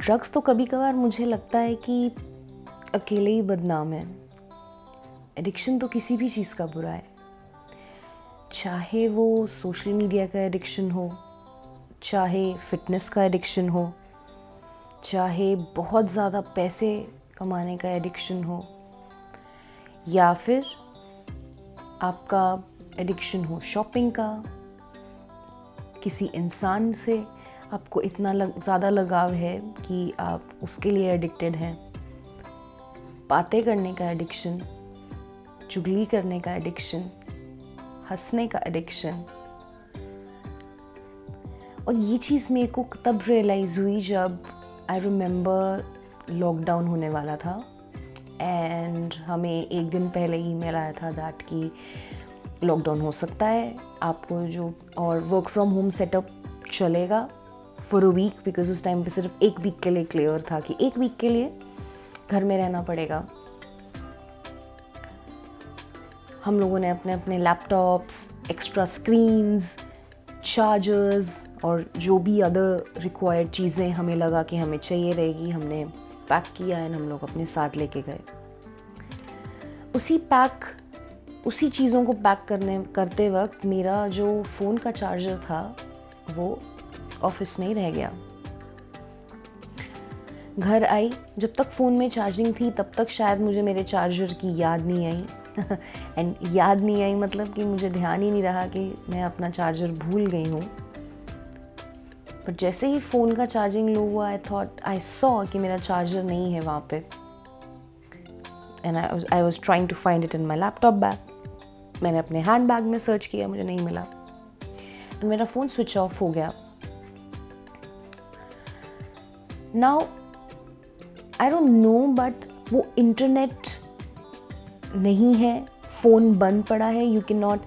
Drugs तो कभी कभार मुझे लगता है कि अकेले ही बदनाम है। एडिक्शन तो किसी भी चीज़ का बुरा है। चाहे वो सोशल मीडिया का एडिक्शन हो, चाहे फिटनेस का एडिक्शन हो, चाहे बहुत ज़्यादा पैसे कमाने का एडिक्शन हो, या फिर आपका एडिक्शन हो शॉपिंग का, किसी इंसान से आपको इतना लग, ज़्यादा लगाव है कि आप उसके लिए एडिक्टेड हैं। बातें करने का एडिक्शन चुगली करने का एडिक्शन हंसने का एडिक्शन और ये चीज़ मेरे को तब रियलाइज़ हुई जब आई रिमेंबर लॉकडाउन होने वाला था। एंड हमें एक दिन पहले ही मेल आया था दैट कि लॉकडाउन हो सकता है आपको जो और वर्क फ्रॉम होम सेटअप चलेगा। फॉर अ वीक बिकॉज़ उस टाइम पे सिर्फ़ एक वीक के लिए क्लियर था कि एक वीक के लिए घर में रहना पड़ेगा। हम लोगों ने अपने अपने लैपटॉप्स एक्स्ट्रा स्क्रीन्स चार्जर्स और जो भी अदर रिक्वायर्ड चीज़ें हमें लगा कि हमें चाहिए रहेगी, हमने पैक किया एंड हम लोग अपने साथ लेके गए। उसी पैक उसी चीज़ों को पैक करने, करते वक्त मेरा जो फ़ोन का चार्जर था, वो ऑफ़िस में ही रह गया। घर आई, जब तक फ़ोन में चार्जिंग थी, तब तक शायद मुझे मेरे चार्जर की याद नहीं आई। एंड याद नहीं आई मतलब कि मुझे ध्यान ही नहीं रहा कि मैं अपना चार्जर भूल गई हूँ। बट जैसे ही फ़ोन का चार्जिंग लो हुआ आई थॉट आई सॉ कि मेरा चार्जर नहीं है वहाँ पे। And I I was trying to find it in my laptop bag मैंने अपने हैंड बैग में सर्च किया, मुझे नहीं मिला। एंड मेरा फ़ोन स्विच ऑफ़ हो गया। Now I don't know but वो इंटरनेट नहीं है फ़ोन बंद पड़ा है you cannot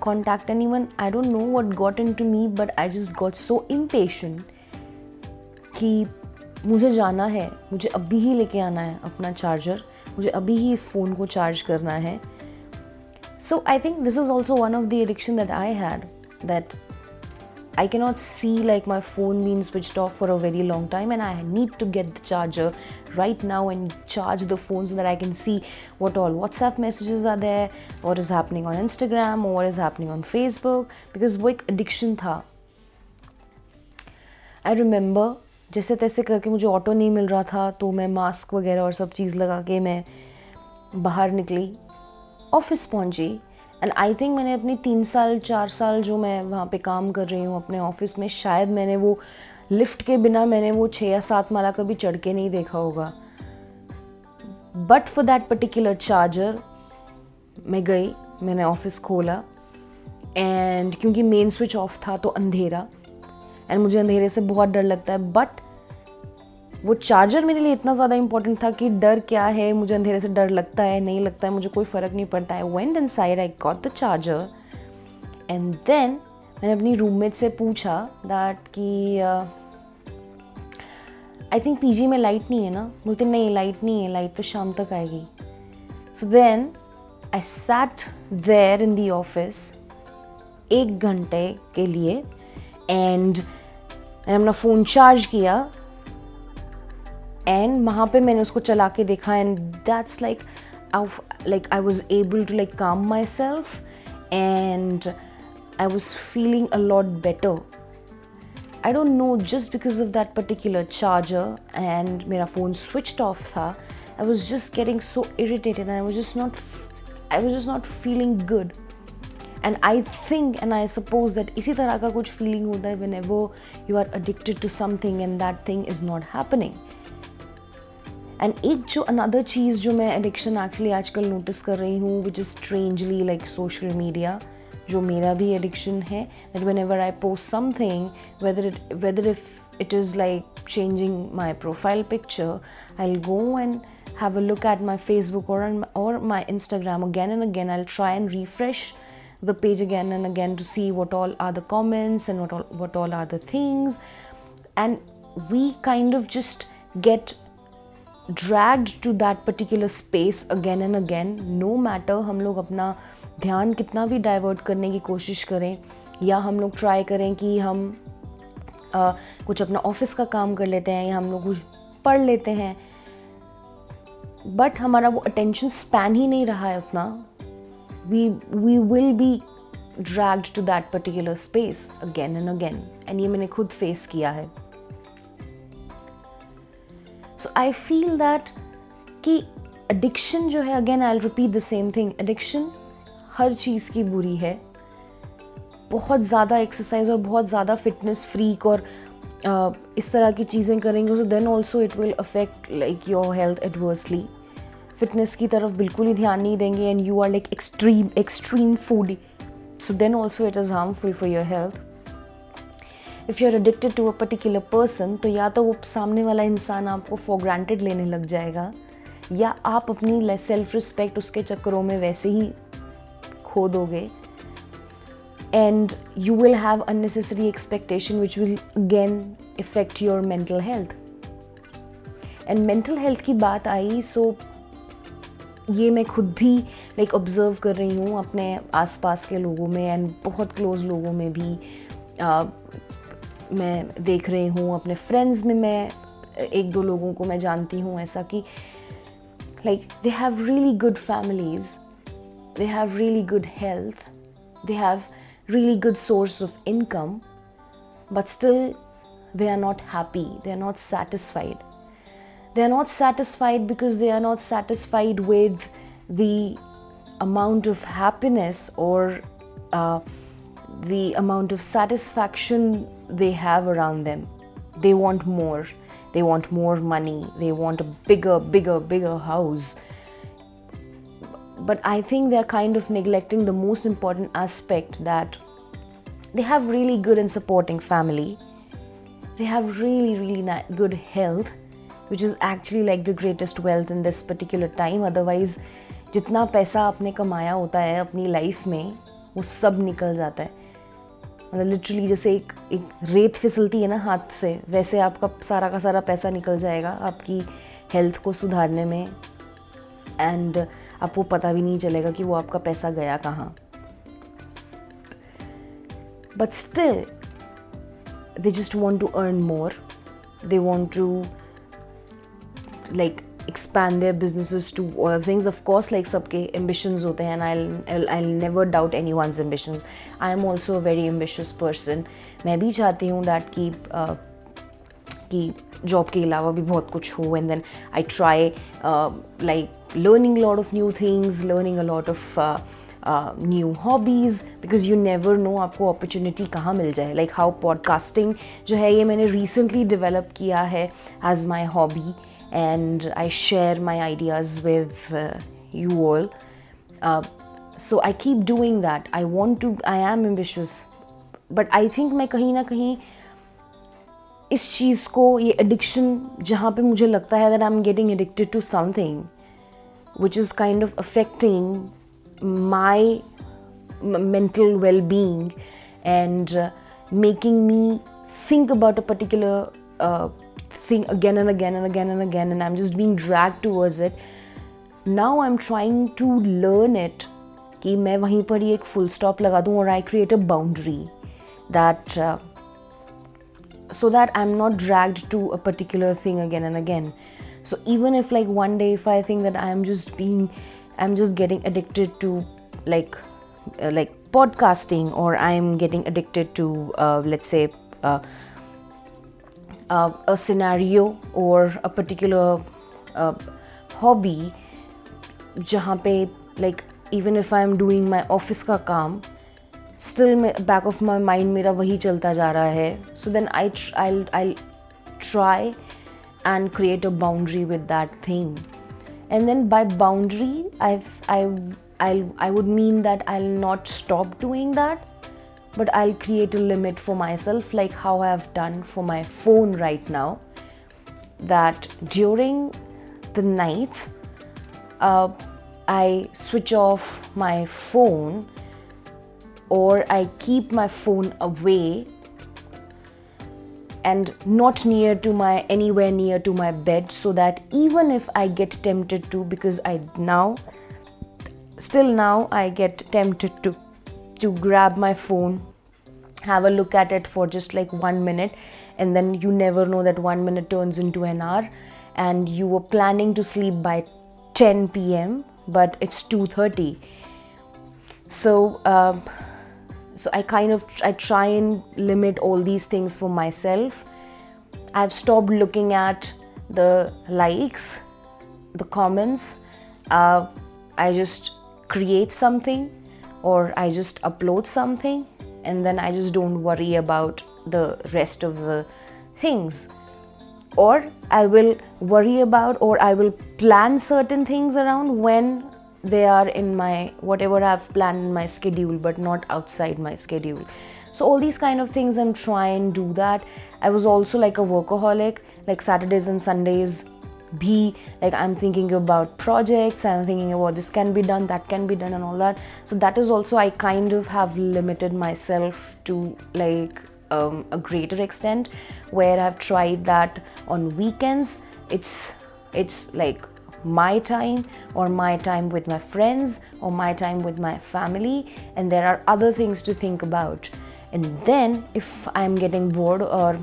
contact anyone I don't know what got into me but I just got so impatient कि मुझे जाना है, मुझे अभी ही लेके आना है अपना चार्जर मुझे अभी ही इस फ़ोन को चार्ज करना है। So I think this is also one of the addiction that I had that I cannot see like my phone being switched off for a very long time and I need to get the charger right now and charge the phone so that I can see what all WhatsApp messages are there, what is happening on Instagram or what is happening on Facebook because वो एक addiction था I remember जैसे तैसे करके मुझे auto नहीं मिल रहा था तो मैं मास्क वगैरह और सब चीज़ लगा के मैं बाहर निकली ऑफ़िस पहुँची एंड आई थिंक मैंने अपनी तीन साल, चार साल जो मैं वहाँ पे काम कर रही हूँ अपने ऑफ़िस में, शायद मैंने वो लिफ्ट के बिना मैंने वो छः या सात माला कभी चढ़ के नहीं देखा होगा। But for that particular charger मैं गई, मैंने ऑफ़िस खोला। एंड क्योंकि मेन स्विच ऑफ़ था तो अंधेरा। एंड मुझे अंधेरे से बहुत डर लगता है बट वो चार्जर मेरे लिए इतना ज़्यादा इंपॉर्टेंट था कि डर क्या है? मुझे अंधेरे से डर लगता है, नहीं लगता है, मुझे कोई फ़र्क नहीं पड़ता है। Went inside I got the charger and then मैंने अपनी रूममेट से पूछा दैट कि आई थिंक पीजी में लाइट नहीं है ना? बोलते, नहीं लाइट नहीं है लाइट तो शाम तक आएगी. So then I sat there in the office एक घंटे के लिए एंड मैंने अपना फ़ोन चार्ज किया। एंड वहाँ पे मैंने उसको चला के देखा and that's like like I was able to like काम myself and I was feeling a lot better I don't know just because of that particular charger and मेरा फ़ोन स्विच ऑफ़ था I was just getting so irritated I was just not I was just not feeling good and I think and I suppose that इसी तरह का कुछ feeling होता है whenever you are addicted to something and that thing is not happening and एक जो another चीज़ जो मैं एडिक्शन एक्चुअली आजकल नोटिस कर रही हूँ which is strangely like social media जो मेरा भी एडिक्शन है that whenever I post something whether it whether if it is like changing my profile picture I go and have a look at my Facebook or or my Instagram again and again. I'll try and refresh the page again and again to see what all are the comments and what all what all are the things. And we kind of just get dragged to that particular space again and again no matter हम लोग अपना ध्यान कितना भी divert करने की कोशिश करें या हम लोग ट्राई करें कि हम आ, कुछ अपना ऑफ़िस का काम कर लेते हैं या हम लोग कुछ पढ़ लेते हैं बट हमारा वो अटेंशन स्पैन ही नहीं रहा है उतना। We we will be dragged to that particular space again and again and ये मैंने खुद फेस किया है। सो आई फील दैट कि एडिक्शन जो है again I repeat the same thing addiction हर चीज़ की बुरी है। बहुत ज़्यादा एक्सरसाइज और बहुत ज़्यादा फिटनेस फ्रीक और uh, इस तरह की चीज़ें करेंगे so then also it will affect like your health adversely fitness की तरफ़ बिल्कुल ही ध्यान नहीं देंगे and you are like extreme extreme food so then also it is harmful for your health if you are addicted to a particular person तो या तो वो सामने वाला इंसान आपको फॉर ग्रांटेड लेने लग जाएगा या आप अपनी सेल्फ रिस्पेक्ट उसके चक्करों में वैसे ही खो दोगे। And you will have unnecessary expectation which will again effect your mental health and mental health की बात आई सो ये मैं खुद भी लाइक ऑब्ज़र्व कर रही हूँ अपने आसपास के लोगों में एंड बहुत क्लोज़ लोगों में भी। आ, मैं देख रही हूँ, अपने फ्रेंड्स में मैं, एक दो लोगों को मैं जानती हूँ ऐसा कि like they have really good families they have really good health they have really good source of income but still they are not happy they are not satisfied they are not satisfied because they are not satisfied with the amount of happiness और the amount of satisfaction they have around them. They want more. They want more money. They want a bigger, bigger, bigger house but I think they're kind of neglecting the most important aspect that they have really good and supporting family. They have really, really good health, which is actually like the greatest wealth in this particular time. Otherwise, जितना पैसा आपने कमाया होता है अपनी life में वो सब निकल जाता है मतलब लिटरली जैसे एक एक रेत फिसलती है ना हाथ से, वैसे आपका सारा का सारा पैसा निकल जाएगा आपकी हेल्थ को सुधारने में। एंड आपको पता भी नहीं चलेगा कि वो आपका पैसा गया कहाँ। But still they just want to earn more they want to like expand their businesses to other things of course like सबके ambitions होते हैं and I'll, I'll never doubt anyone's ambitions I am also a very ambitious person मैं भी चाहती हूँ that कि uh, कि job के अलावा भी बहुत कुछ हो and then I try like learning lot of new things learning a lot of new hobbies because you never know आपको अपॉर्चुनिटी कहाँ मिल जाए लाइक हाउ पॉडकास्टिंग जो है ये मैंने रिसेंटली डिवेलप किया है as my hobby and I share my ideas with you all so I keep doing that I want to I am ambitious but I think मैं कहीं ना कहीं इस चीज़ को ये एडिक्शन जहाँ पे मुझे लगता है that I am getting addicted to something which is kind of affecting my mental well-being and uh, making me think about a particular uh, thing again and again and again and again and i'm just being dragged towards it now i'm trying to learn it कि मैं वहीं पर ही एक full stop लगा दूँ और I create a boundary that so that i'm not dragged to a particular thing again and again so even if like one day if i think that i'm just being i'm just getting addicted to like uh, like podcasting or i'm getting addicted to uh, let's say uh, uh a scenario or a particular uh, hobby जहाँ पे like even if I'm doing my office का काम still back of my mind मेरा वही चलता जा रहा है so then I I I try and create a boundary with that thing and then by boundary i've i I'll, i would mean that i'll not stop doing that but i'll create a limit for myself like how i have done for my phone right now that during the nights uh, i switch off my phone or I keep my phone away and not near to my anywhere near to my bed so that even if I get tempted to because I now still now I get tempted to to grab my phone have a look at it for just like 1 minute and then you never know that 1 minute turns into an hour and you were planning to sleep by 10 p.m but it's 2.30 so uh, so i kind of i try and limit all these things for myself. I've stopped looking at the likes the comments. Uh, i just create something or i just upload something and then i just don't worry about the rest of the things or I will worry about or I will plan certain things around when they are in my whatever I've planned in my schedule but not outside my schedule. So all these kind of things I'm trying to do that. I was also like a workaholic, like Saturdays and Sundays be like i'm thinking about projects i'm thinking about this can be done that can be done and all that so that is also i kind of have limited myself to like um, a greater extent where I've tried that on weekends. It's it's like my time or my time with my friends or my time with my family and there are other things to think about and then if i'm getting bored or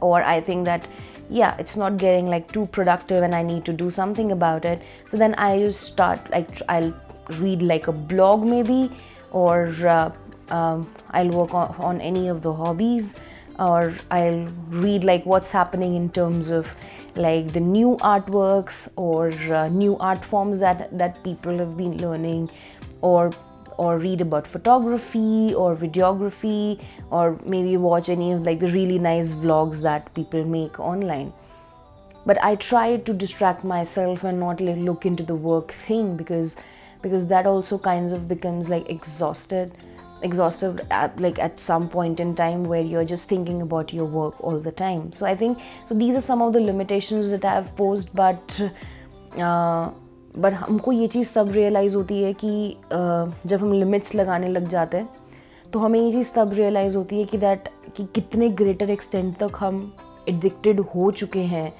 or i think that yeah it's not getting like too productive and i need to do something about it. So then i just start like i'll read like a blog maybe or uh, um, I'll work on, on any of the hobbies or I'll read like what's happening in terms of like the new artworks or uh, new art forms that that people have been learning or or read about photography or videography or maybe watch any of like the really nice vlogs that people make online. But i try to distract myself and not like look into the work thing because because that also kind of becomes like exhausted exhaustive at, like at some point in time where you're just thinking about your work all the time. So i think so these are some of the limitations that i have posed but uh, but हमको ये चीज़ तब realise होती है कि जब हम limits लगाने लग जाते हैं तो हमें ये चीज़ तब रियलाइज़ होती है कि दैट कि कितने ग्रेटर एक्सटेंट तक हम एडिक्टेड हो चुके हैं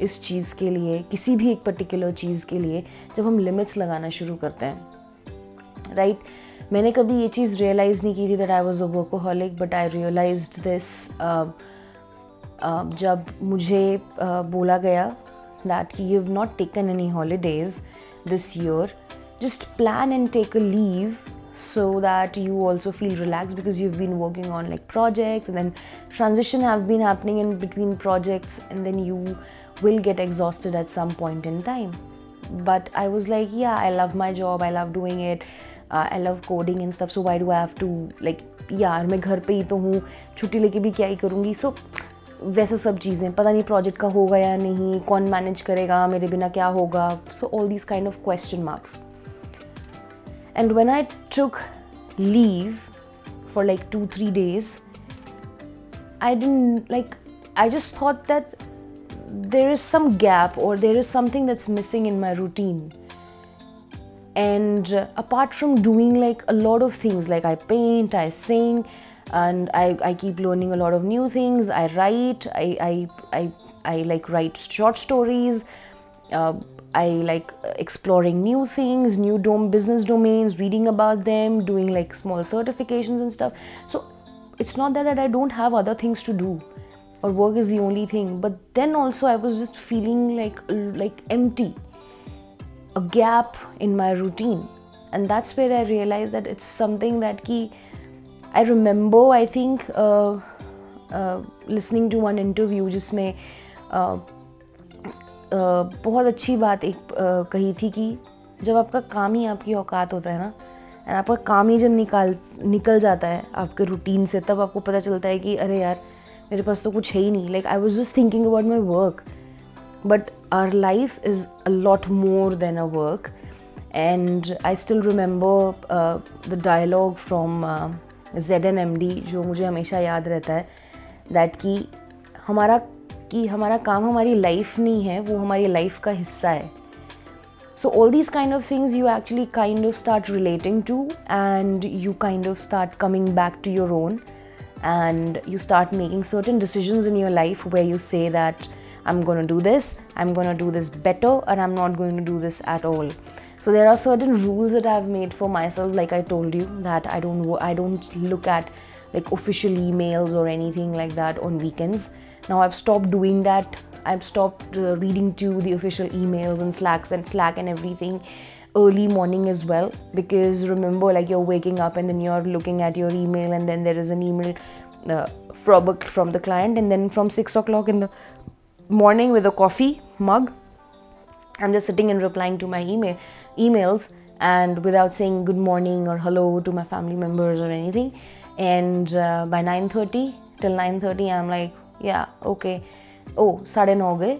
इस चीज़ के लिए किसी भी एक पर्टिकुलर चीज़ के लिए जब हम लिमिट्स लगाना शुरू करते हैं राइट right? मैंने कभी ये चीज़ रियलाइज़ नहीं की थी that I was a workaholic but I realize this जब मुझे uh, बोला गया दैट कि you have not taken any holidays this year just plan and take a leave so that you also feel relaxed because you've been working on like projects and then transition have been happening in between projects and then you will get exhausted at some point in time but i was like yeah i love my job i love doing it I love coding in stuff so why do I have to like यार मैं घर पे ही तो हूँ छुट्टी लेके भी क्या ही करूँगी सो वैसे सब चीज़ें, पता नहीं प्रोजेक्ट का होगा या नहीं, कौन मैनेज करेगा, मेरे बिना क्या होगा? So all this kind of question marks and when I took leave for like two three days I didn't like I just thought that there is some gap और there is something that's missing in my routine and apart from doing like a lot of things like I paint I sing and I, I keep learning a lot of new things. I write i i i, I like write short stories. Uh, i like exploring new things new dome business domains reading about them doing like small certifications and stuff. So it's not that, that i don't have other things to do or work is the only thing. But then also i was just feeling like like empty a gap in my routine. And that's where i realized that it's something that ki i remember I think uh, to one interview जिसमें uh, uh, बहुत अच्छी बात एक uh, कही थी कि जब आपका काम ही आपकी औकात होता है ना एंड आपका काम ही जब निकाल निकल जाता है आपके रूटीन से तब आपको पता चलता है कि अरे यार मेरे पास तो कुछ है ही नहीं। Like I was just thinking about my work but our life is a lot more than a work and I still remember the uh, the Z N M D जो मुझे हमेशा याद रहता है दैट कि हमारा कि हमारा काम हमारी लाइफ नहीं है, वो हमारी लाइफ का हिस्सा है। So all this kind of things you actually kind of start relating to and you kind of start coming back to your own and you start making certain decisions in your life way you say that I am gonna do this I am gonna do this better और I am not going to do this at all So there are certain rules that I've made for myself, like I told you, that I don't I don't look at like official emails or anything like that on weekends. now i've stopped doing that i've stopped uh, reading to the official emails and slacks and slack and everything early morning as well because remember like you're waking up and then you're looking at your email and then there is an email uh, from, the client and then from 6 o'clock in the morning with a coffee mug i'm just sitting and replying to my email emails and without saying good morning or hello to my family members or anything and uh, by 9.30 till 9.30 i'm like yeah okay oh साढ़े नौ गए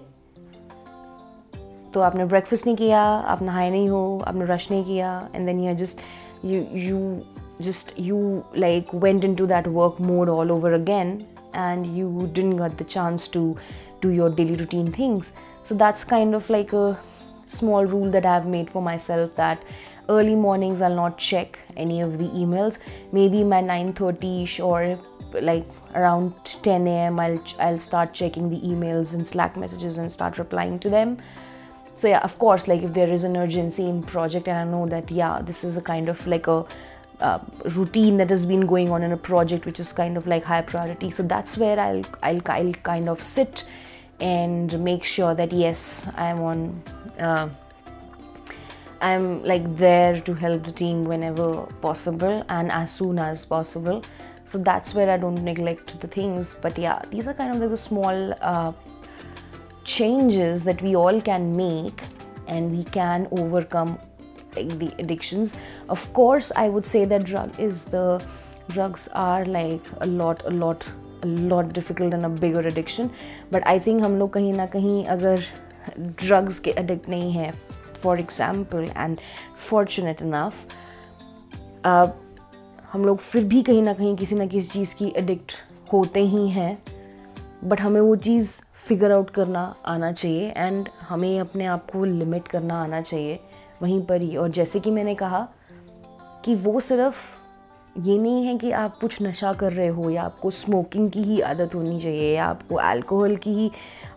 तो आपने breakfast नहीं किया आप नहाए नहीं हो आपने रश नहीं किया and then you just you you just you like went into that work mode all over again and you didn't get the chance to do your daily routine things so that's kind of like a small rule that i've made for myself that early mornings i'll not check any of the emails. Maybe my 9.30ish or like around 10 a.m i'll i'll start checking the emails and slack messages and start replying to them. So yeah of course like if there is an urgency in project and i know that yeah this is a kind of like a uh, routine that has been going on in a project which is kind of like high priority. So that's where I'll, I'll i'll kind of sit and make sure that yes i'm on uh, i'm like there to help the team whenever possible and as soon as possible so that's where i don't neglect the things but yeah these are kind of like the small uh, changes that we all can make and we can overcome like the addictions of course i would say that drug is the drugs are like a lot a lot a lot difficult and a bigger addiction but i think हम लोग कहीं ना कहीं अगर drugs के addict नहीं हैं for example and fortunate uh, हम लोग फिर भी कहीं ना कहीं किसी ना किसी चीज़ की एडिक्ट होते ही हैं बट हमें वो चीज़ फिगर आउट करना आना चाहिए एंड हमें अपने आप को लिमिट करना आना चाहिए वहीं पर ही। और जैसे कि मैंने कहा कि वो सिर्फ़ ये नहीं है कि आप कुछ नशा कर रहे हो या आपको स्मोकिंग की ही आदत होनी चाहिए या आपको अल्कोहल की ही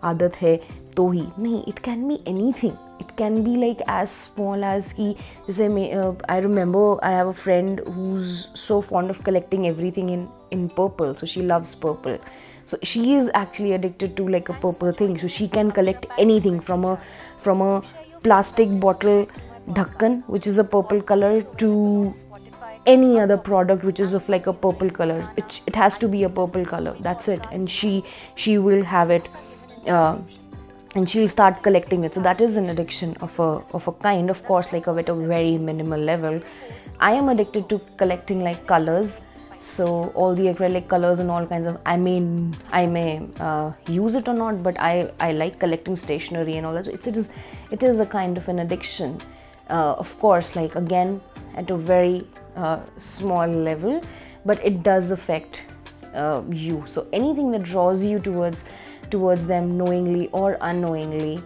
आदत है तो ही नहीं it can be anything it can be like as small as की जैसे I remember I have a friend who is so fond of collecting everything in in purple so she loves purple so she is actually addicted to like a purple thing so she can collect anything from a from a plastic bottle dhakkan which is a purple color to any other product which is of like a purple color it, it has to be a purple color that's it and she she will have it uh, and she'll start collecting it. So that is an addiction of a of a kind. Of course like a, at a very minimal level. I am addicted to collecting like colors. So all the acrylic colors and all kinds of i mean i may uh, use it or not but i i like collecting stationery and all that. It's, it is it is a kind of an addiction. Uh, of course like again at a very uh, small level but it does affect uh, you. So anything that draws you towards towards them knowingly or unknowingly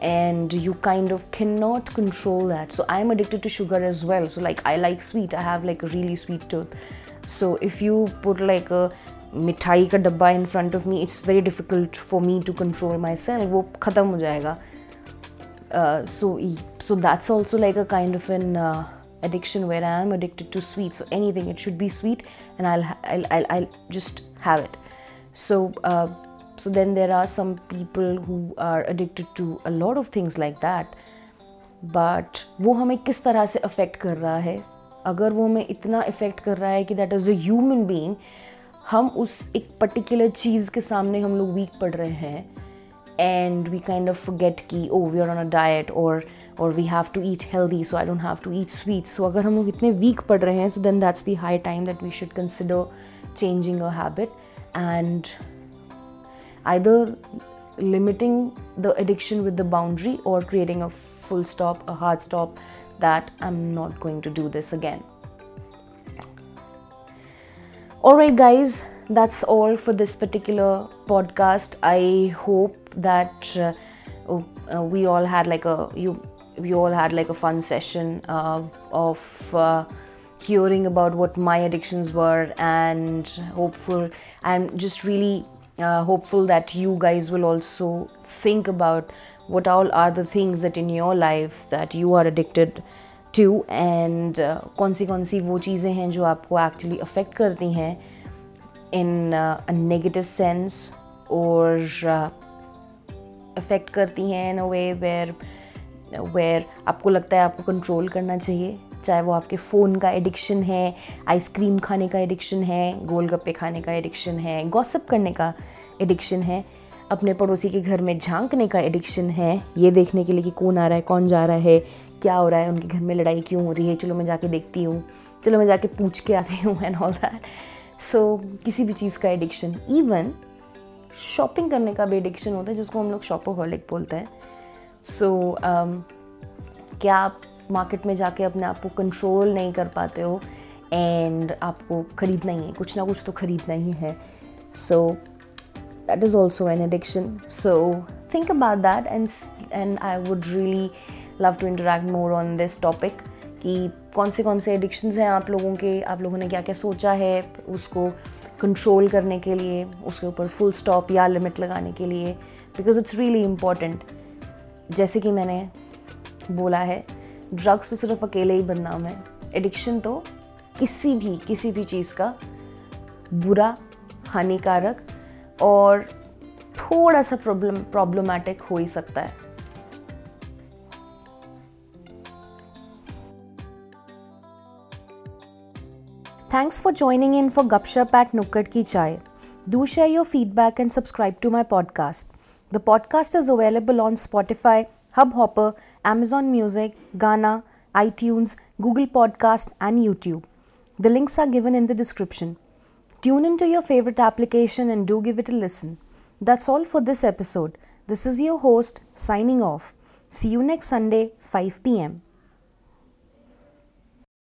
and you kind of cannot control that so i'm addicted to sugar as well so like i like sweet i have like a really sweet tooth so if you put like a मिठाई का डब्बा in front of me it's very difficult for me to control myself वो ख़त्म हो जाएगा so so that's also like a kind of an uh, addiction where I am addicted to sweets. So anything it should be sweet, and I'll I'll I'll, I'll just have it. So then there are some people who are addicted to a lot of things like that. But वो हमें किस तरह से affect कर रहा है? अगर वो हमें इतना इफ़ेक्ट कर रहा है कि that is a human being हम उस एक पर्टिकुलर चीज़ के सामने हम लोग वीक पड़ रहे हैं and we kind of get की ओ we are on a diet और और we have to eat healthy so I don't have to eat sweets so अगर हम लोग इतने वीक पड़ रहे हैं so then that's the high time that we should consider changing a habit and either limiting the addiction with the boundary or creating a full stop, a hard stop that I'm not going to do this again. Alright, guys, that's all for this particular podcast. I hope that uh, uh, we all had like a you we all had like a fun session uh, of uh, hearing about what my addictions were and hopeful i'm just really hopeful that you guys will also think about what all are the things that in your life that you are addicted to and कौन सी कौन सी वो चीज़ें हैं जो आपको actually affect करती हैं इन नेगेटिव सेंस और uh, अफेक्ट करती हैं इन अ वे वेर वेर आपको लगता है आपको कंट्रोल करना चाहिए। चाहे वो आपके फ़ोन का एडिक्शन है आइसक्रीम खाने का एडिक्शन है गोलगप्पे खाने का एडिक्शन है गॉसिप करने का एडिक्शन है अपने पड़ोसी के घर में झांकने का एडिक्शन है ये देखने के लिए कि कौन आ रहा है कौन जा रहा है क्या हो रहा है उनके घर में लड़ाई क्यों हो रही है चलो मैं जाके देखती हूँ चलो मैं जाके पूछ के आती हूँ एंड ऑल दैट सो किसी भी चीज़ का एडिक्शन इवन शॉपिंग करने का भी एडिक्शन होता है जिसको हम लोग शॉपोहॉलिक बोलते हैं. सो so, um, क्या आप मार्केट में जाके अपने आप को कंट्रोल नहीं कर पाते हो एंड आपको ख़रीदना ही है। कुछ ना कुछ तो ख़रीदना ही है। So that is also an addiction so think about that and and I would really love to interact more on this topic कि कौन से कौन से एडिक्शंस हैं आप लोगों के? आप लोगों ने क्या क्या सोचा है उसको कंट्रोल करने के लिए? उसके ऊपर फुल स्टॉप या लिमिट लगाने के लिए? बिकॉज़ इट्स रियली इंपॉर्टेंट जैसे कि मैंने बोला है ड्रग्स तो सिर्फ़ अकेले ही बदनाम है। एडिक्शन तो किसी भी किसी भी चीज़ का बुरा, हानिकारक और थोड़ा सा प्रॉब्लम प्रॉब्लमैटिक हो ही सकता है। Thanks for joining in for गपशा पैट नुक्कड़ की चाय do share your feedback and subscribe to my podcast the podcast is available on Spotify Hubhopper, Amazon Music, Ghana, iTunes, Google Podcast, and YouTube. The links are given in the description. Tune into your favorite application and do give it a listen. That's all for this episode. This is your host signing off. See you next Sunday, 5 pm.